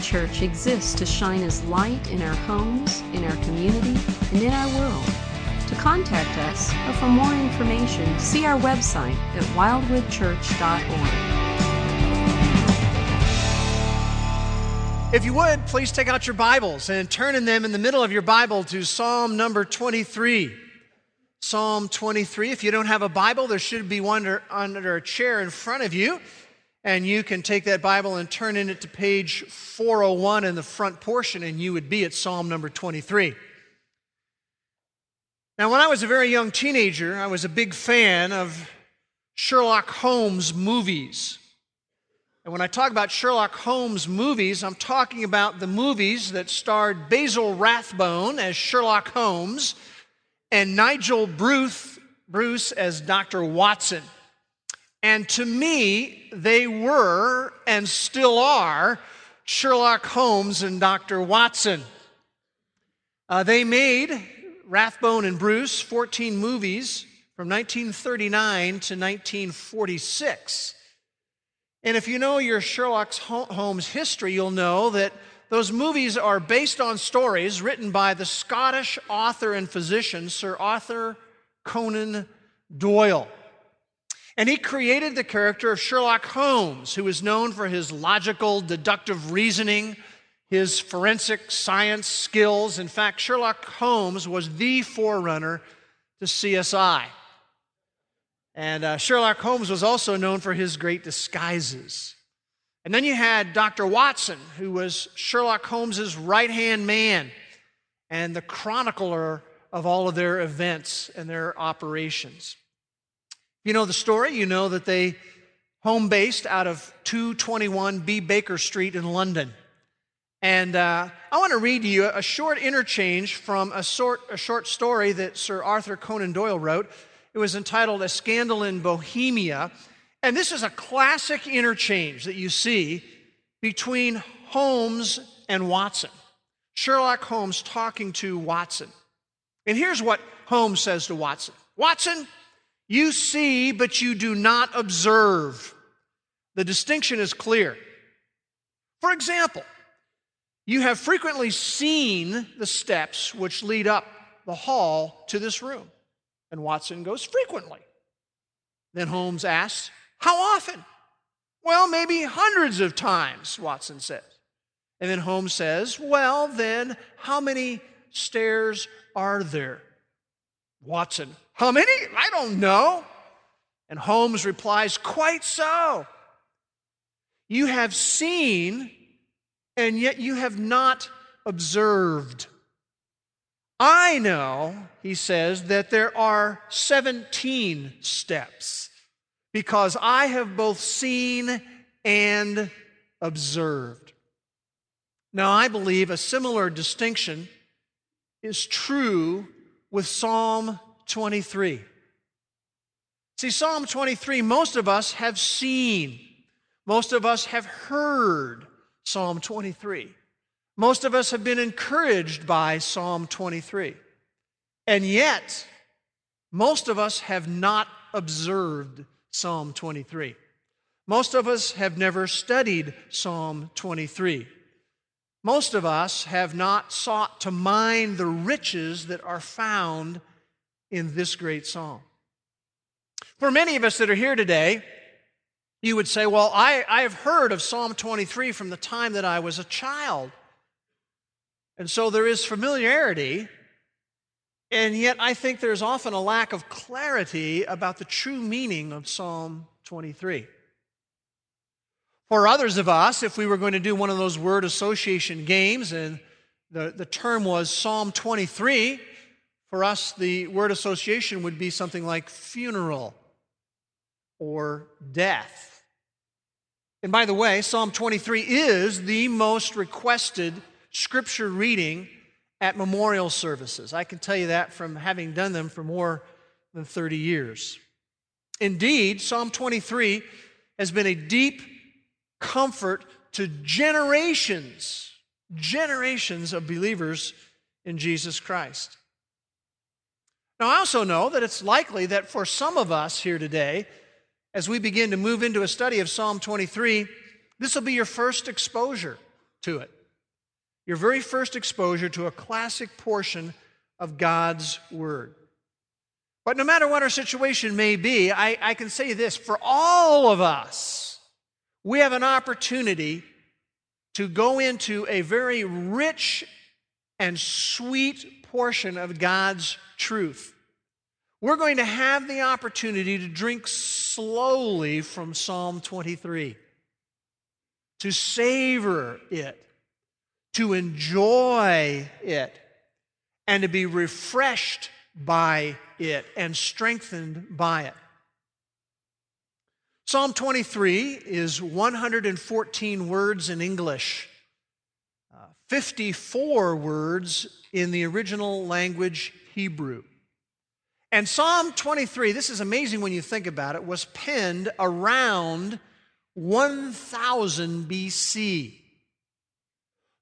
Church exists to shine as light in our homes, in our community, and in our world. To contact us or for more information, see our website at wildwoodchurch.org. If you would, please take out your Bibles and turn in them in the middle of your Bible to Psalm number 23. Psalm 23. If you don't have a Bible, there should be one under, under a chair in front of you. And you can take that Bible and turn in it to page 401 in the front portion, and you would be at Psalm number 23. Now, when I was a very young teenager, I was a big fan of Sherlock Holmes movies. And when I talk about Sherlock Holmes movies, I'm talking about the movies that starred Basil Rathbone as Sherlock Holmes and Nigel Bruce, Bruce as Dr. Watson. And to me, they were and still are Sherlock Holmes and Dr. Watson. Uh, they made Rathbone and Bruce 14 movies from 1939 to 1946. And if you know your Sherlock Holmes history, you'll know that those movies are based on stories written by the Scottish author and physician, Sir Arthur Conan Doyle. And he created the character of Sherlock Holmes, who is known for his logical, deductive reasoning, his forensic science skills. In fact, Sherlock Holmes was the forerunner to CSI. And uh, Sherlock Holmes was also known for his great disguises. And then you had Dr. Watson, who was Sherlock Holmes's right hand man and the chronicler of all of their events and their operations. You know the story, you know that they home based out of 221 B Baker Street in London. And uh, I want to read to you a short interchange from a short, a short story that Sir Arthur Conan Doyle wrote it was entitled A Scandal in Bohemia. And this is a classic interchange that you see between Holmes and Watson. Sherlock Holmes talking to Watson. And here's what Holmes says to Watson Watson, you see, but you do not observe. The distinction is clear. For example, you have frequently seen the steps which lead up the hall to this room. And Watson goes, frequently. Then Holmes asks, how often? Well, maybe hundreds of times, Watson says. And then Holmes says, well, then how many stairs are there? Watson, how many? I don't know. And Holmes replies, quite so. You have seen, and yet you have not observed. I know, he says, that there are 17 steps because I have both seen and observed. Now, I believe a similar distinction is true with Psalm 23. See, Psalm 23, most of us have seen, most of us have heard Psalm 23. Most of us have been encouraged by Psalm 23. And yet, most of us have not observed Psalm 23. Most of us have never studied Psalm 23. Most of us have not sought to mine the riches that are found in this great psalm. For many of us that are here today, you would say, Well, I, I have heard of Psalm 23 from the time that I was a child. And so there is familiarity, and yet I think there's often a lack of clarity about the true meaning of Psalm 23. For others of us, if we were going to do one of those word association games, and the, the term was Psalm 23, for us, the word association would be something like funeral or death. And by the way, Psalm 23 is the most requested scripture reading at memorial services. I can tell you that from having done them for more than 30 years. Indeed, Psalm 23 has been a deep comfort to generations, generations of believers in Jesus Christ. Now, I also know that it's likely that for some of us here today, as we begin to move into a study of Psalm 23, this will be your first exposure to it. Your very first exposure to a classic portion of God's Word. But no matter what our situation may be, I, I can say this for all of us, we have an opportunity to go into a very rich and sweet portion of God's truth. We're going to have the opportunity to drink slowly from Psalm 23, to savor it, to enjoy it, and to be refreshed by it and strengthened by it. Psalm 23 is 114 words in English, 54 words in the original language Hebrew. And Psalm 23, this is amazing when you think about it, was penned around 1000 BC.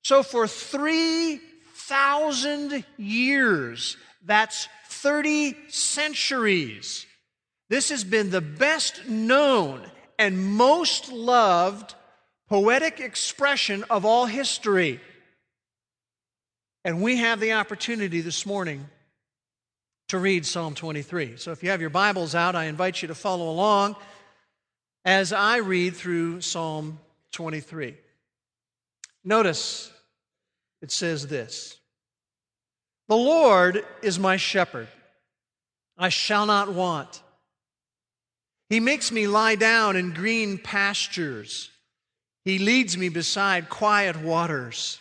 So for 3,000 years, that's 30 centuries, this has been the best known and most loved poetic expression of all history. And we have the opportunity this morning to read Psalm 23. So if you have your Bibles out, I invite you to follow along as I read through Psalm 23. Notice it says this The Lord is my shepherd, I shall not want. He makes me lie down in green pastures. He leads me beside quiet waters.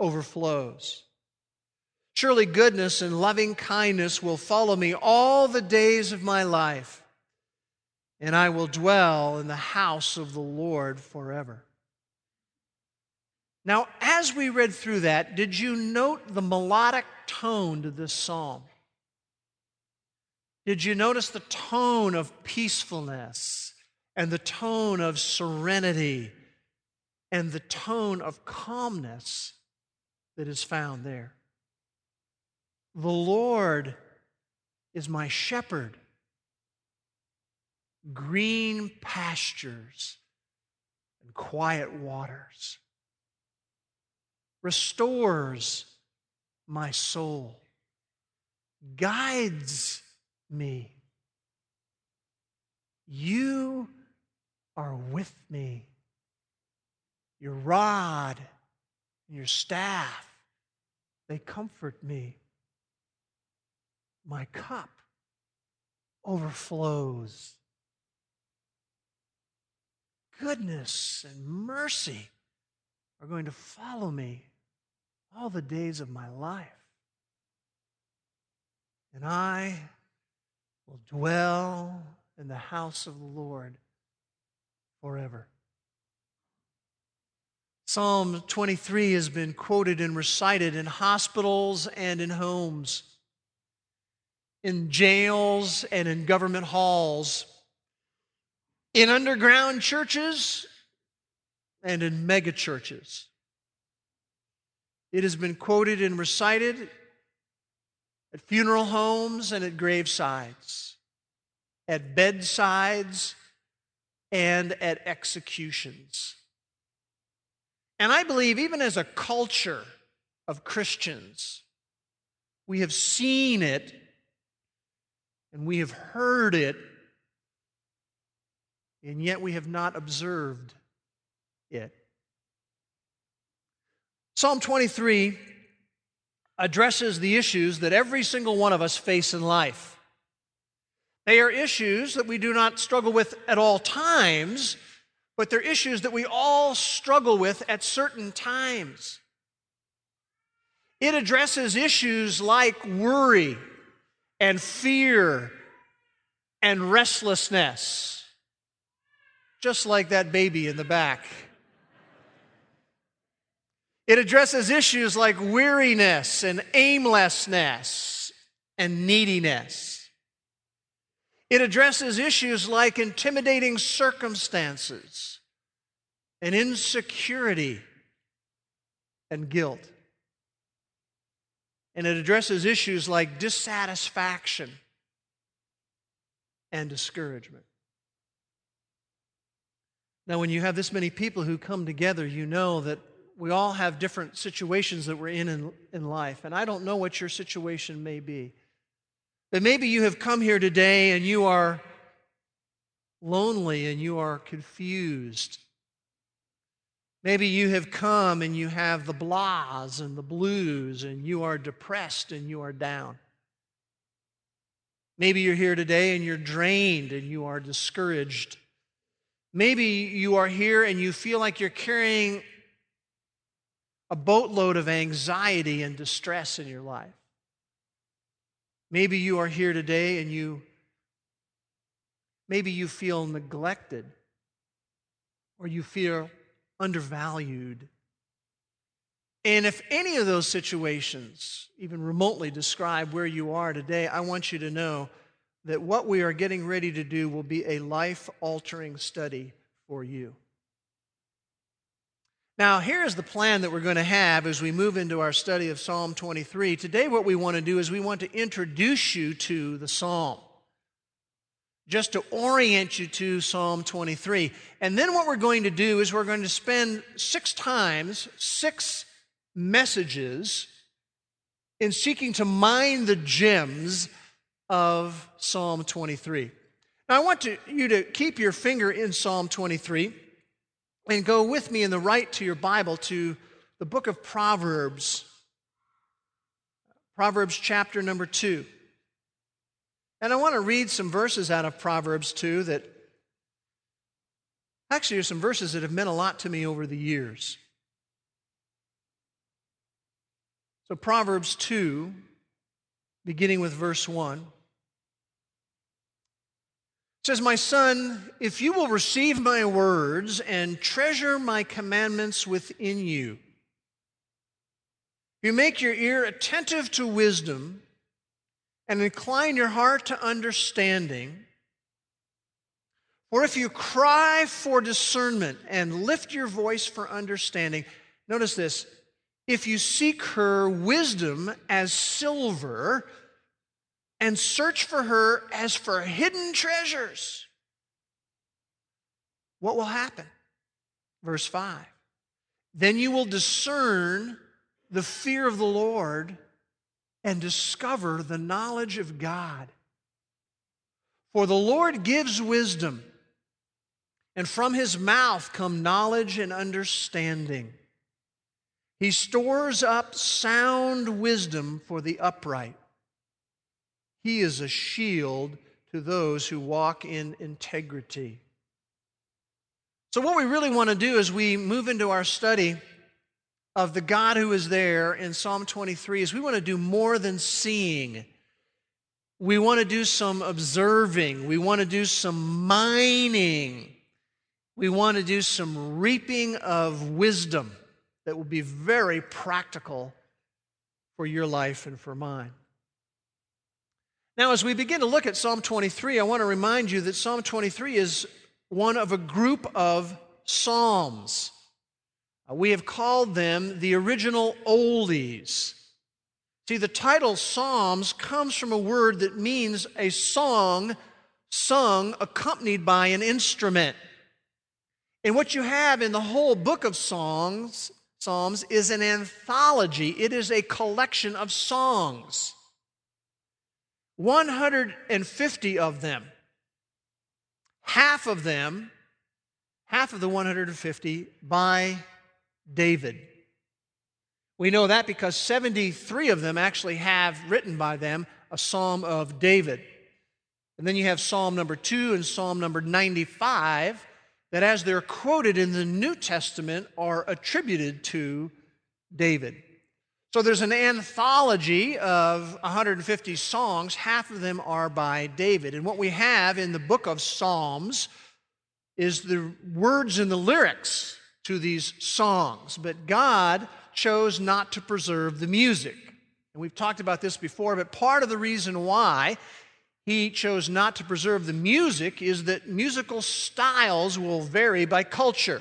overflows. Surely goodness and loving kindness will follow me all the days of my life, and I will dwell in the house of the Lord forever. Now, as we read through that, did you note the melodic tone to this psalm? Did you notice the tone of peacefulness and the tone of serenity and the tone of calmness that is found there? The Lord is my shepherd. Green pastures and quiet waters. Restores my soul. Guides me. You are with me. Your rod and your staff, they comfort me. My cup overflows. Goodness and mercy are going to follow me all the days of my life. And I will dwell in the house of the Lord forever. Psalm 23 has been quoted and recited in hospitals and in homes, in jails and in government halls, in underground churches and in megachurches. It has been quoted and recited at funeral homes and at gravesides, at bedsides and at executions. And I believe, even as a culture of Christians, we have seen it and we have heard it, and yet we have not observed it. Psalm 23 addresses the issues that every single one of us face in life. They are issues that we do not struggle with at all times, but they're issues that we all struggle with at certain times. It addresses issues like worry and fear and restlessness, just like that baby in the back. It addresses issues like weariness and aimlessness and neediness. It addresses issues like intimidating circumstances and insecurity and guilt. And it addresses issues like dissatisfaction and discouragement. Now, when you have this many people who come together, you know that we all have different situations that we're in, in in life. And I don't know what your situation may be. But maybe you have come here today and you are lonely and you are confused. Maybe you have come and you have the blahs and the blues and you are depressed and you are down. Maybe you're here today and you're drained and you are discouraged. Maybe you are here and you feel like you're carrying a boatload of anxiety and distress in your life. Maybe you are here today and you maybe you feel neglected or you feel undervalued. And if any of those situations even remotely describe where you are today, I want you to know that what we are getting ready to do will be a life altering study for you. Now, here's the plan that we're going to have as we move into our study of Psalm 23. Today, what we want to do is we want to introduce you to the psalm, just to orient you to Psalm 23. And then, what we're going to do is we're going to spend six times, six messages in seeking to mine the gems of Psalm 23. Now, I want to, you to keep your finger in Psalm 23 and go with me in the right to your Bible to the book of Proverbs, Proverbs chapter number 2. And I want to read some verses out of Proverbs 2 that actually are some verses that have meant a lot to me over the years. So, Proverbs 2, beginning with verse 1 says, My son, if you will receive my words and treasure my commandments within you, you make your ear attentive to wisdom and incline your heart to understanding. For if you cry for discernment and lift your voice for understanding, notice this if you seek her wisdom as silver, and search for her as for hidden treasures. What will happen? Verse 5 Then you will discern the fear of the Lord and discover the knowledge of God. For the Lord gives wisdom, and from his mouth come knowledge and understanding. He stores up sound wisdom for the upright. He is a shield to those who walk in integrity. So, what we really want to do as we move into our study of the God who is there in Psalm 23 is we want to do more than seeing. We want to do some observing. We want to do some mining. We want to do some reaping of wisdom that will be very practical for your life and for mine. Now, as we begin to look at Psalm 23, I want to remind you that Psalm 23 is one of a group of Psalms. Uh, we have called them the original oldies. See, the title Psalms comes from a word that means a song sung accompanied by an instrument. And what you have in the whole book of songs, Psalms is an anthology. It is a collection of songs. 150 of them. Half of them, half of the 150 by David. We know that because 73 of them actually have written by them a psalm of David. And then you have Psalm number 2 and Psalm number 95 that, as they're quoted in the New Testament, are attributed to David. So there's an anthology of 150 songs. Half of them are by David. And what we have in the book of Psalms is the words and the lyrics to these songs. But God chose not to preserve the music. And we've talked about this before, but part of the reason why he chose not to preserve the music is that musical styles will vary by culture.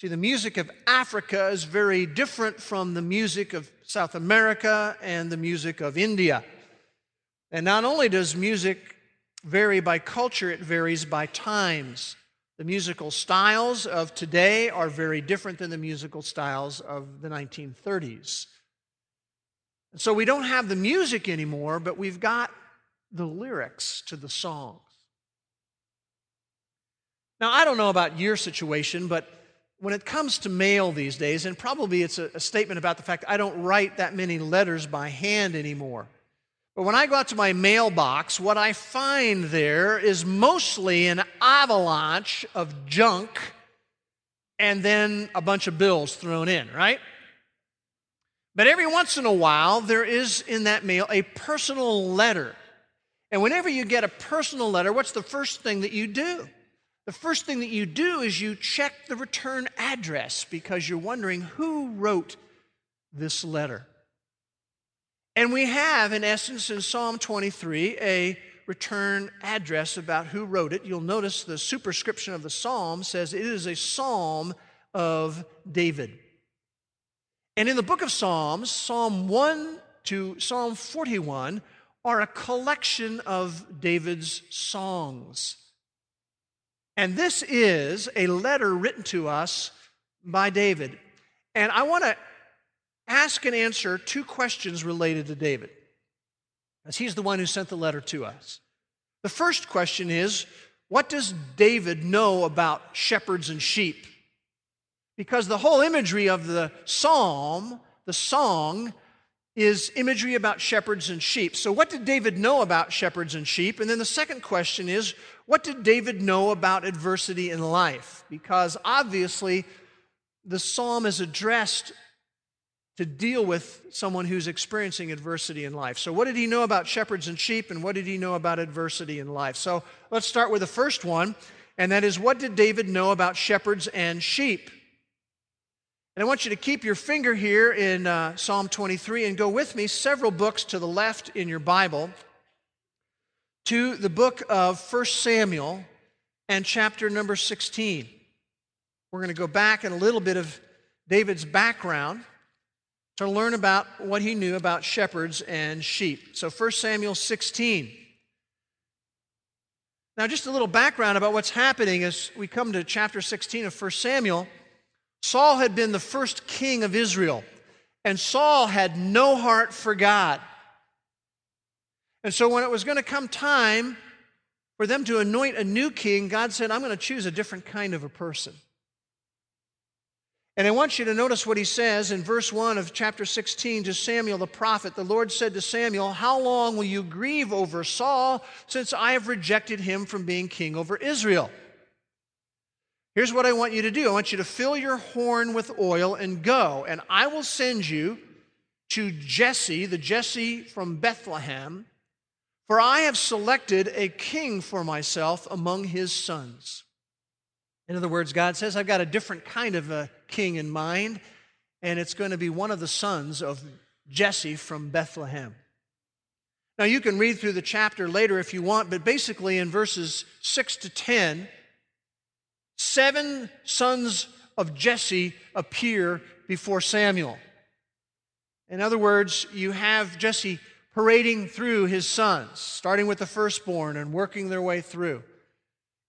See, the music of Africa is very different from the music of South America and the music of India. And not only does music vary by culture, it varies by times. The musical styles of today are very different than the musical styles of the 1930s. And so we don't have the music anymore, but we've got the lyrics to the songs. Now, I don't know about your situation, but when it comes to mail these days, and probably it's a, a, statement about the fact I don't write that many letters by hand anymore. But when I go out to my mailbox, what I find there is mostly an avalanche of junk and then a bunch of bills thrown in, right? But every once in a while, there is in that mail a personal letter and whenever you get a personal letter, what's the first thing that you do? The first thing that you do is you check the return address because you're wondering who wrote this letter. And we have, in essence, in Psalm 23, a return address about who wrote it. You'll notice the superscription of the psalm says it is a psalm of David. And in the book of Psalms, Psalm 1 to Psalm 41 are a collection of David's songs. And this is a letter written to us by David. And I want to ask and answer two questions related to David, as he's the one who sent the letter to us. The first question is What does David know about shepherds and sheep? Because the whole imagery of the psalm, the song, is imagery about shepherds and sheep. So, what did David know about shepherds and sheep? And then the second question is, what did David know about adversity in life? Because obviously, the psalm is addressed to deal with someone who's experiencing adversity in life. So, what did he know about shepherds and sheep, and what did he know about adversity in life? So, let's start with the first one, and that is what did David know about shepherds and sheep? And I want you to keep your finger here in uh, Psalm 23 and go with me several books to the left in your Bible to the book of 1 Samuel and chapter number 16. We're going to go back in a little bit of David's background to learn about what he knew about shepherds and sheep. So 1 Samuel 16. Now, just a little background about what's happening as we come to chapter 16 of 1 Samuel. Saul had been the first king of Israel, and Saul had no heart for God. And so, when it was going to come time for them to anoint a new king, God said, I'm going to choose a different kind of a person. And I want you to notice what he says in verse 1 of chapter 16 to Samuel the prophet. The Lord said to Samuel, How long will you grieve over Saul, since I have rejected him from being king over Israel? Here's what I want you to do I want you to fill your horn with oil and go, and I will send you to Jesse, the Jesse from Bethlehem, for I have selected a king for myself among his sons. In other words, God says, I've got a different kind of a king in mind, and it's going to be one of the sons of Jesse from Bethlehem. Now, you can read through the chapter later if you want, but basically in verses 6 to 10, seven sons of Jesse appear before Samuel. In other words, you have Jesse parading through his sons, starting with the firstborn and working their way through.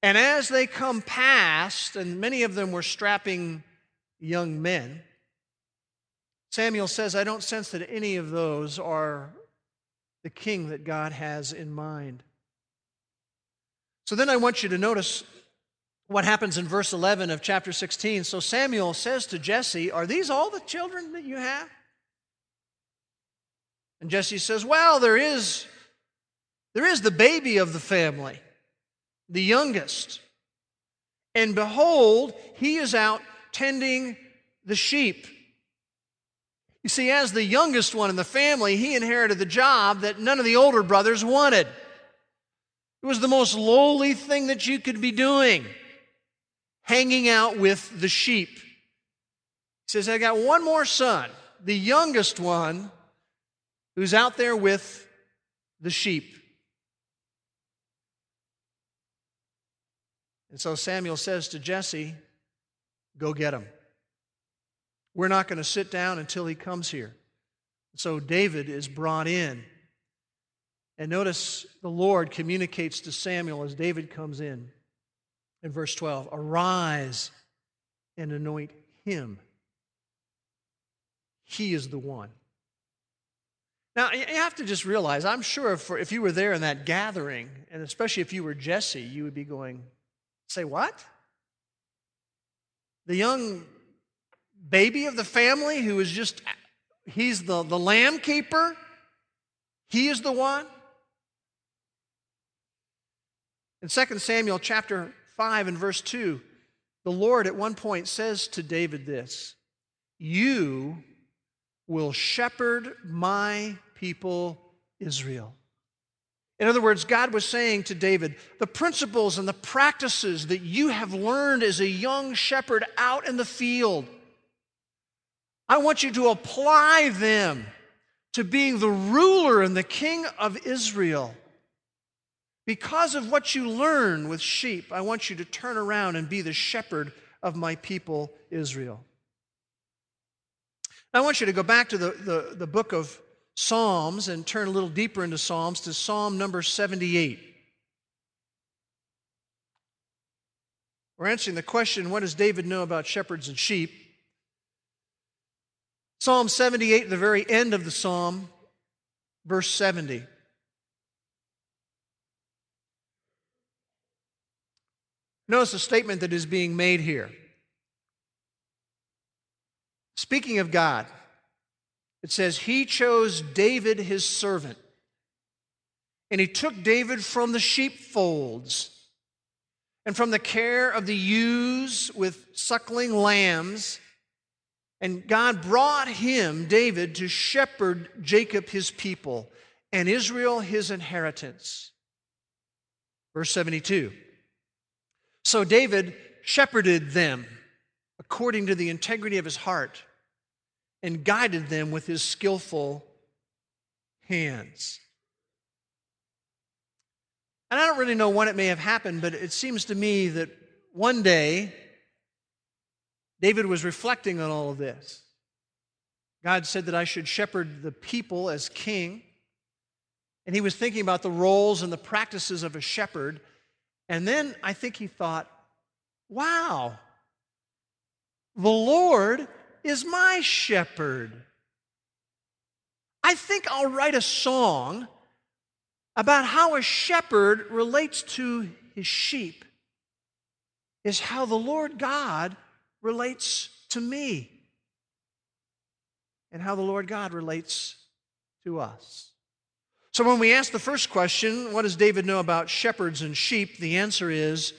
And as they come past, and many of them were strapping young men, Samuel says, I don't sense that any of those are the king that God has in mind. So then I want you to notice what happens in verse 11 of chapter 16. So Samuel says to Jesse, Are these all the children that you have? And Jesse says, Well, there is, there is the baby of the family, the youngest. And behold, he is out tending the sheep. You see, as the youngest one in the family, he inherited the job that none of the older brothers wanted. It was the most lowly thing that you could be doing hanging out with the sheep. He says, I got one more son, the youngest one, who's out there with the sheep. And so Samuel says to Jesse, Go get him. We're not going to sit down until he comes here. So David is brought in. And notice the Lord communicates to Samuel as David comes in in verse 12 Arise and anoint him. He is the one. Now, you have to just realize, I'm sure if, if you were there in that gathering, and especially if you were Jesse, you would be going, Say what? The young baby of the family who is just, he's the, the lamb keeper? He is the one? In 2 Samuel chapter 5 and verse 2, the Lord at one point says to David this You will shepherd my people Israel. In other words, God was saying to David, the principles and the practices that you have learned as a young shepherd out in the field, I want you to apply them to being the ruler and the king of Israel. Because of what you learn with sheep, I want you to turn around and be the shepherd of my people Israel. I want you to go back to the, the, the book of Psalms and turn a little deeper into Psalms to Psalm number 78. We're answering the question what does David know about shepherds and sheep? Psalm 78, the very end of the psalm, verse 70. Notice the statement that is being made here. Speaking of God, it says, He chose David, his servant, and he took David from the sheepfolds and from the care of the ewes with suckling lambs. And God brought him, David, to shepherd Jacob, his people, and Israel, his inheritance. Verse 72. So David shepherded them according to the integrity of his heart and guided them with his skillful hands. And I don't really know when it may have happened, but it seems to me that one day David was reflecting on all of this. God said that I should shepherd the people as king. And he was thinking about the roles and the practices of a shepherd. And then I think he thought, wow, the Lord is my shepherd. I think I'll write a song about how a shepherd relates to his sheep, is how the Lord God relates to me, and how the Lord God relates to us. So, when we ask the first question, what does David know about shepherds and sheep? The answer is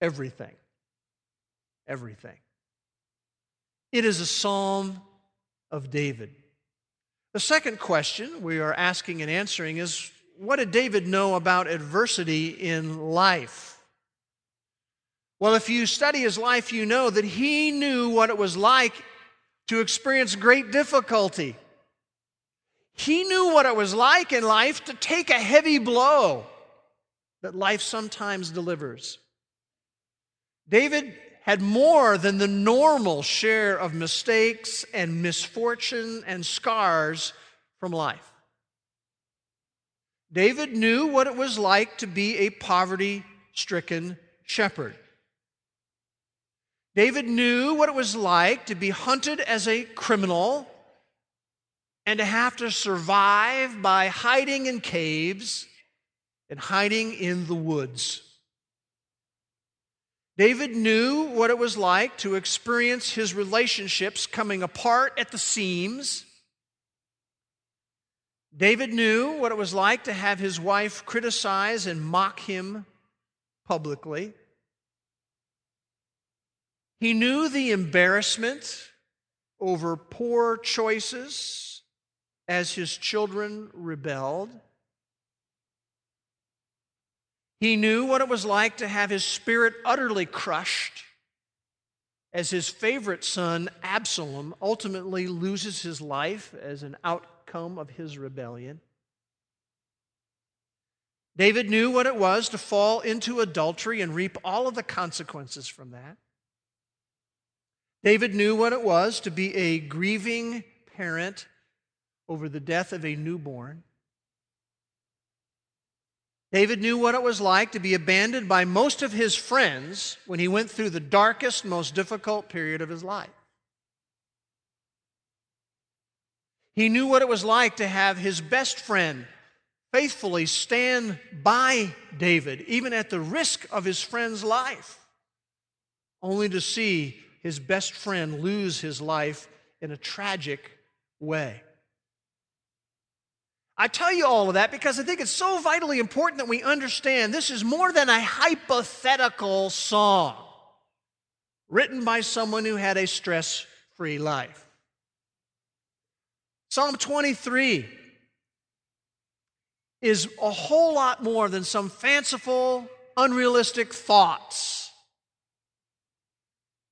everything. Everything. It is a psalm of David. The second question we are asking and answering is what did David know about adversity in life? Well, if you study his life, you know that he knew what it was like to experience great difficulty. He knew what it was like in life to take a heavy blow that life sometimes delivers. David had more than the normal share of mistakes and misfortune and scars from life. David knew what it was like to be a poverty stricken shepherd. David knew what it was like to be hunted as a criminal and to have to survive by hiding in caves and hiding in the woods. David knew what it was like to experience his relationships coming apart at the seams. David knew what it was like to have his wife criticize and mock him publicly. He knew the embarrassment over poor choices as his children rebelled. He knew what it was like to have his spirit utterly crushed as his favorite son, Absalom, ultimately loses his life as an outcome of his rebellion. David knew what it was to fall into adultery and reap all of the consequences from that. David knew what it was to be a grieving parent over the death of a newborn. David knew what it was like to be abandoned by most of his friends when he went through the darkest, most difficult period of his life. He knew what it was like to have his best friend faithfully stand by David, even at the risk of his friend's life, only to see his best friend lose his life in a tragic way. I tell you all of that because I think it's so vitally important that we understand this is more than a hypothetical song written by someone who had a stress free life. Psalm 23 is a whole lot more than some fanciful, unrealistic thoughts.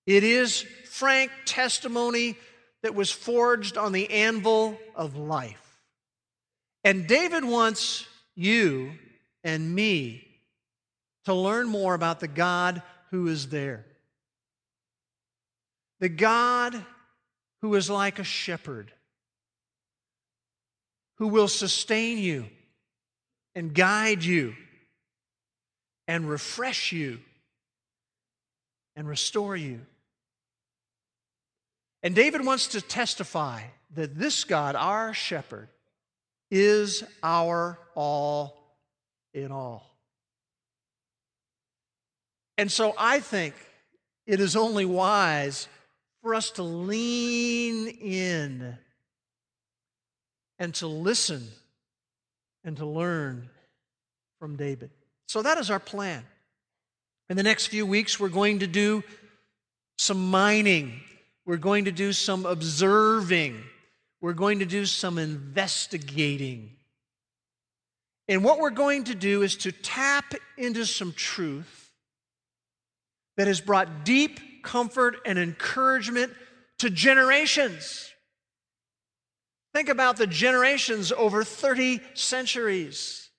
It is frank testimony that was forged on the anvil of life. And David wants you and me to learn more about the God who is there. The God who is like a shepherd, who will sustain you and guide you and refresh you and restore you. And David wants to testify that this God, our shepherd, is our all in all. And so I think it is only wise for us to lean in and to listen and to learn from David. So that is our plan. In the next few weeks, we're going to do some mining, we're going to do some observing we're going to do some investigating. And what we're going to do is to tap into some truth that has brought deep comfort and encouragement to generations. Think about the generations over 30 centuries.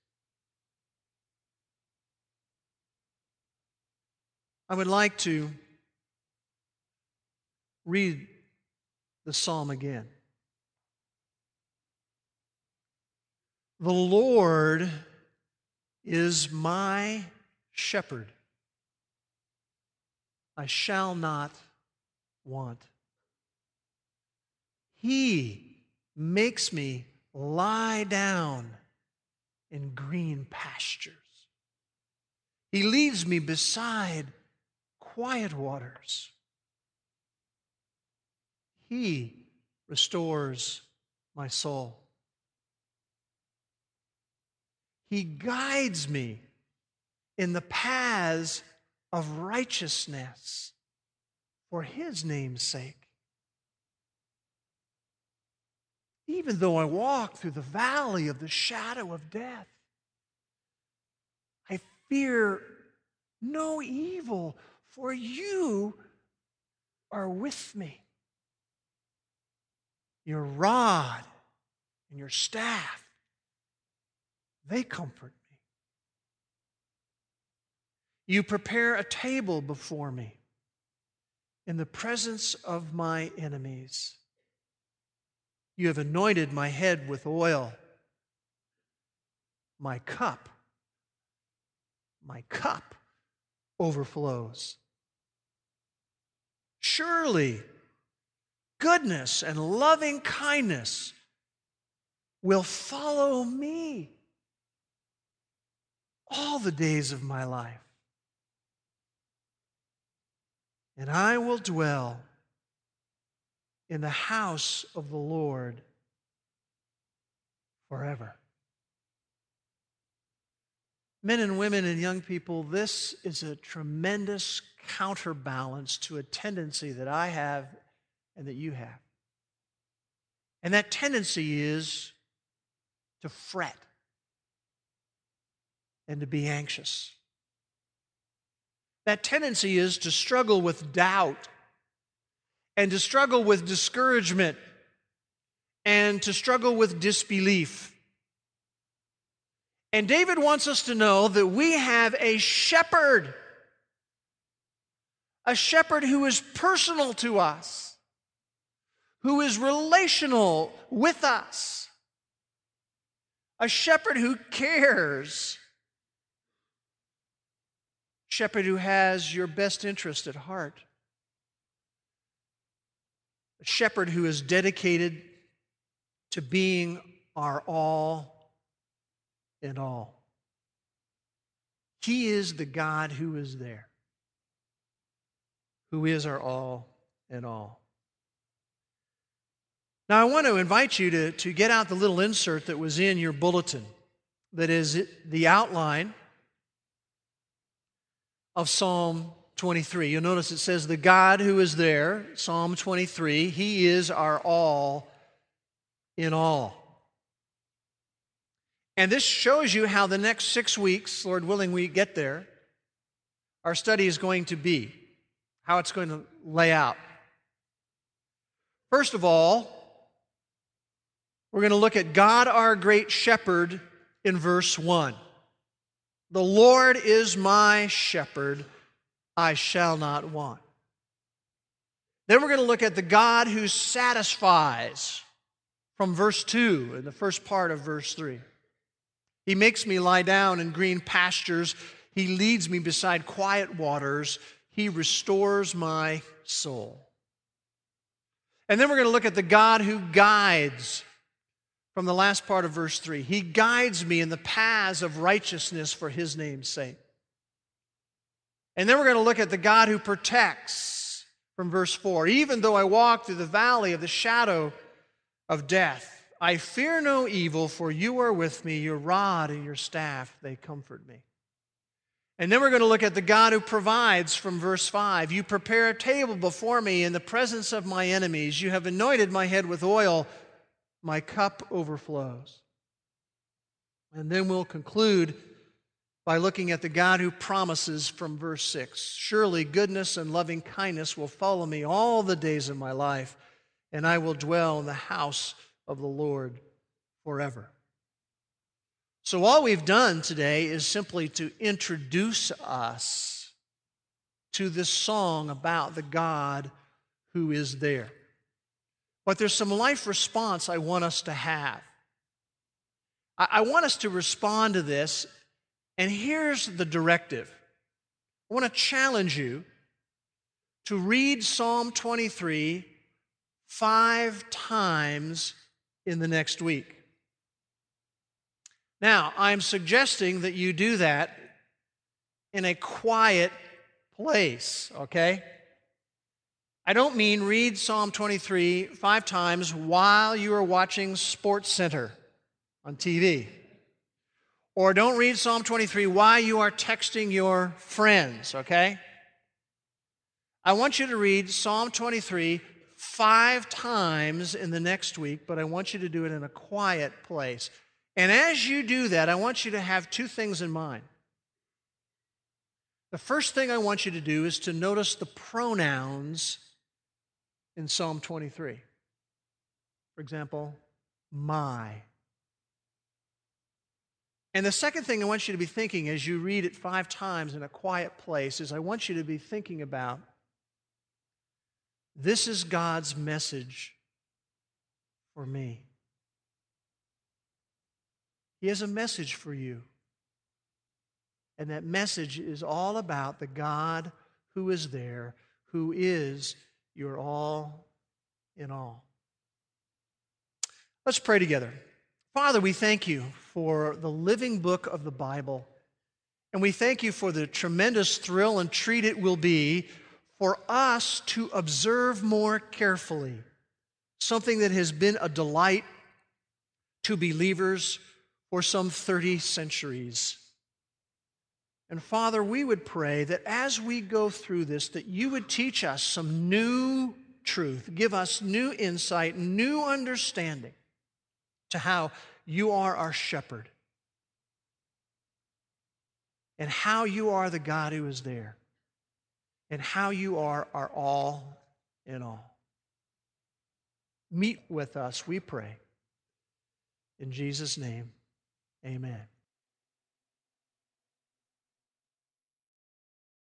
I would like to read the psalm again. The Lord is my shepherd. I shall not want. He makes me lie down in green pastures. He leads me beside quiet waters. He restores my soul. He guides me in the paths of righteousness for his name's sake. Even though I walk through the valley of the shadow of death, I fear no evil, for you are with me. Your rod and your staff they comfort me. You prepare a table before me in the presence of my enemies. You have anointed my head with oil. My cup, my cup overflows. Surely, goodness and loving kindness will follow me all the days of my life. And I will dwell in the house of the Lord forever. Men and women and young people, this is a tremendous counterbalance to a tendency that I have and that you have. And that tendency is to fret and to be anxious. That tendency is to struggle with doubt and to struggle with discouragement and to struggle with disbelief. And David wants us to know that we have a shepherd, a shepherd who is personal to us, who is relational with us, a shepherd who cares, shepherd who has your best interest at heart, a shepherd who is dedicated to being our all in all. He is the God who is there, who is our all in all. Now, I want to invite you to, to get out the little insert that was in your bulletin that is the outline of Psalm 23. You'll notice it says, The God who is there, Psalm 23, He is our all in all. And this shows you how the next six weeks, Lord willing, we get there, our study is going to be, how it's going to lay out. First of all, we're going to look at God, our great shepherd, in verse 1. The Lord is my shepherd, I shall not want. Then we're going to look at the God who satisfies from verse 2 in the first part of verse 3. He makes me lie down in green pastures. He leads me beside quiet waters. He restores my soul. And then we're going to look at the God who guides from the last part of verse 3. He guides me in the paths of righteousness for his name's sake. And then we're going to look at the God who protects from verse 4. Even though I walk through the valley of the shadow of death, I fear no evil, for you are with me, your rod and your staff, they comfort me. And then we're going to look at the God who provides from verse 5. You prepare a table before me in the presence of my enemies. You have anointed my head with oil, my cup overflows. And then we'll conclude by looking at the God who promises from verse 6 Surely goodness and loving kindness will follow me all the days of my life, and I will dwell in the house of the Lord forever. So, all we've done today is simply to introduce us to this song about the God who is there. But there's some life response I want us to have. I want us to respond to this, and here's the directive I want to challenge you to read Psalm 23 five times in the next week. Now, I'm suggesting that you do that in a quiet place, okay? I don't mean read Psalm 23 five times while you are watching Sports Center on TV. Or don't read Psalm 23 while you are texting your friends, okay? I want you to read Psalm 23 five times in the next week, but I want you to do it in a quiet place. And as you do that, I want you to have two things in mind. The first thing I want you to do is to notice the pronouns in Psalm 23. For example, my. And the second thing I want you to be thinking as you read it five times in a quiet place is I want you to be thinking about this is God's message for me. He has a message for you. And that message is all about the God who is there, who is your all in all. Let's pray together. Father, we thank you for the living book of the Bible. And we thank you for the tremendous thrill and treat it will be for us to observe more carefully something that has been a delight to believers for some 30 centuries. And Father, we would pray that as we go through this, that you would teach us some new truth, give us new insight, new understanding to how you are our shepherd and how you are the God who is there and how you are our all in all. Meet with us, we pray. In Jesus' name, amen.